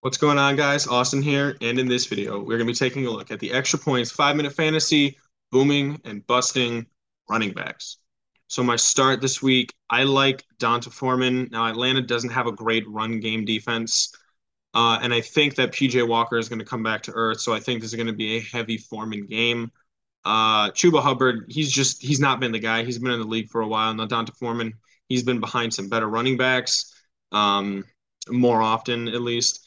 What's going on, guys? Austin here, and in this video, we're going to be taking a look at the extra points, five minute fantasy, booming and busting running backs. So, my start this week, I like D'Onta Foreman. Now, Atlanta doesn't have a great run game defense, uh, and I think that PJ Walker is going to come back to earth. So, I think this is going to be a heavy Foreman game. Uh, Chuba Hubbard, he's just, he's not been the guy. He's been in the league for a while. Now, D'Onta Foreman, he's been behind some better running backs um, more often, at least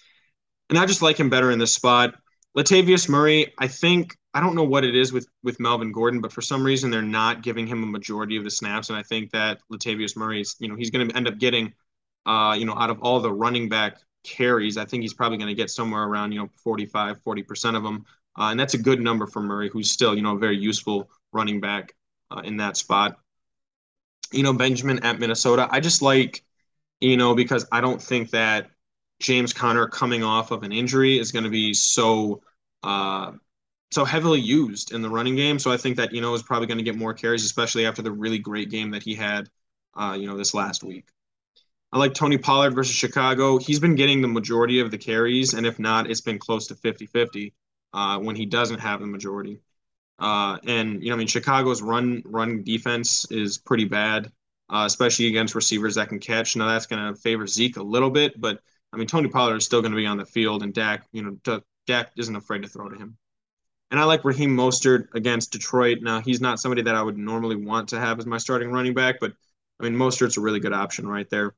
and I just like him better in this spot. Latavius Murray, I think I don't know what it is with with Melvin Gordon, but for some reason they're not giving him a majority of the snaps, and I think that Latavius Murray is, you know, he's going to end up getting, uh, you know, out of all the running back carries, I think he's probably going to get somewhere around, you know, 45, 40 percent of them, uh, and that's a good number for Murray, who's still, you know, a very useful running back uh, in that spot. You know, Benjamin at Minnesota, I just like, you know, because I don't think that James Conner coming off of an injury is going to be so uh, so heavily used in the running game. So I think that you know is probably going to get more carries, especially after the really great game that he had, uh, you know, this last week. I like Tony Pollard versus Chicago. He's been getting the majority of the carries, and if not, it's been close to 50-50 uh, when he doesn't have the majority. Uh, and you know, I mean, Chicago's run run defense is pretty bad, uh, especially against receivers that can catch. Now that's going to favor Zeke a little bit, but I mean, Tony Pollard is still going to be on the field, and Dak, you know, Dak isn't afraid to throw to him. And I like Raheem Mostert against Detroit. Now, he's not somebody that I would normally want to have as my starting running back, but I mean, Mostert's a really good option right there.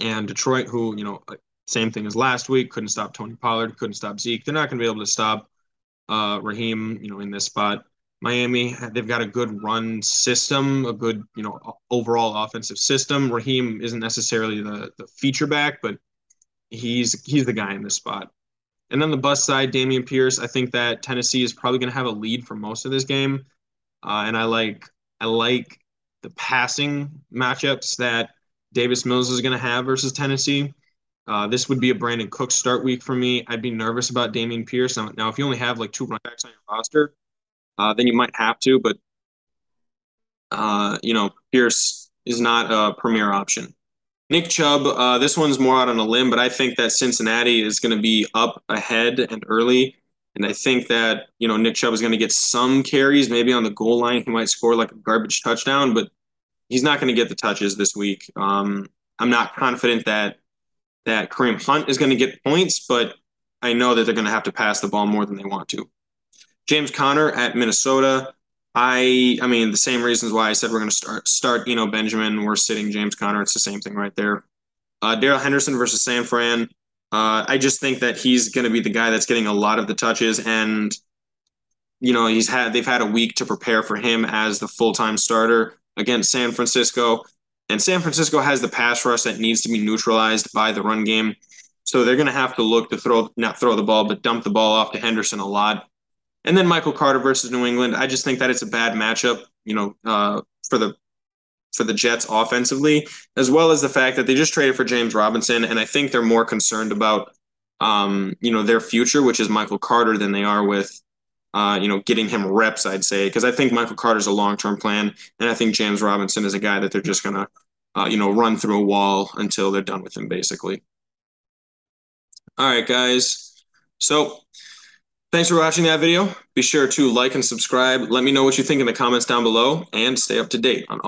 And Detroit, who, you know, uh, same thing as last week, couldn't stop Tony Pollard, couldn't stop Zeke. They're not going to be able to stop uh, Raheem, you know, in this spot. Miami, they've got a good run system, a good, you know, overall offensive system. Raheem isn't necessarily the the feature back, but he's he's the guy in this spot. And then the bus side, Dameon Pierce. I think that Tennessee is probably going to have a lead for most of this game, uh, and I like I like the passing matchups that Davis Mills is going to have versus Tennessee. Uh, this would be a Brandin Cook start week for me. I'd be nervous about Dameon Pierce. Now, now if you only have like two running backs on your roster, uh, then you might have to. But uh, you know, Pierce is not a premier option. Nick Chubb, uh, this one's more out on a limb, but I think that Cincinnati is going to be up ahead and early. And I think that, you know, Nick Chubb is going to get some carries, maybe on the goal line. He might score like a garbage touchdown, but he's not going to get the touches this week. Um, I'm not confident that that Kareem Hunt is going to get points, but I know that they're going to have to pass the ball more than they want to. James Conner at Minnesota. I I mean the same reasons why I said we're going to start start you know Benjamin. We're sitting James Conner. It's the same thing right there. Uh, Darrell Henderson versus San Fran. Uh, I just think that he's going to be the guy that's getting a lot of the touches, and you know he's had they've had a week to prepare for him as the full time starter against San Francisco, and San Francisco has the pass rush that needs to be neutralized by the run game, so they're going to have to look to throw not throw the ball but dump the ball off to Henderson a lot. And then Michael Carter versus New England. I just think that it's a bad matchup, you know, uh, for the for the Jets offensively, as well as the fact that they just traded for James Robinson, and I think they're more concerned about, um, you know, their future, which is Michael Carter, than they are with, uh, you know, getting him reps. I'd say because I think Michael Carter's a long term plan, and I think James Robinson is a guy that they're just gonna, uh, you know, run through a wall until they're done with him, basically. All right, guys. So Thanks for watching that video. Be sure to like and subscribe. Let me know what you think in the comments down below and stay up to date on all